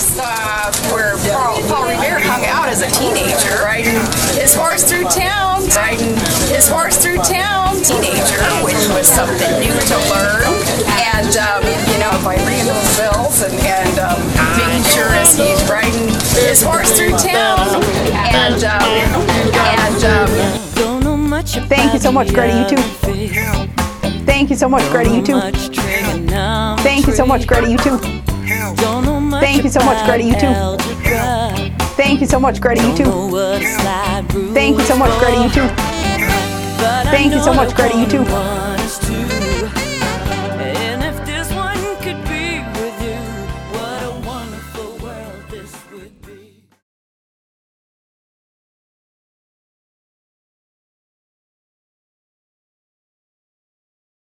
Uh, where Paul, Paul Revere hung out as a teenager, riding his horse through town, riding his horse through town, teenager, which was something new to learn. And, um, you know, by those bells and, and um, sure as he's riding his horse through town. And, um, and, um, Thank you so much, Greta. You too. Thank you so much, Greta. You too. Thank you so much, Greta. You too. Thank you so much, Greta. You too. Thank you so much, Greta. You too. Thank you so much, Greta. You too. Thank you so much, Greta. You too.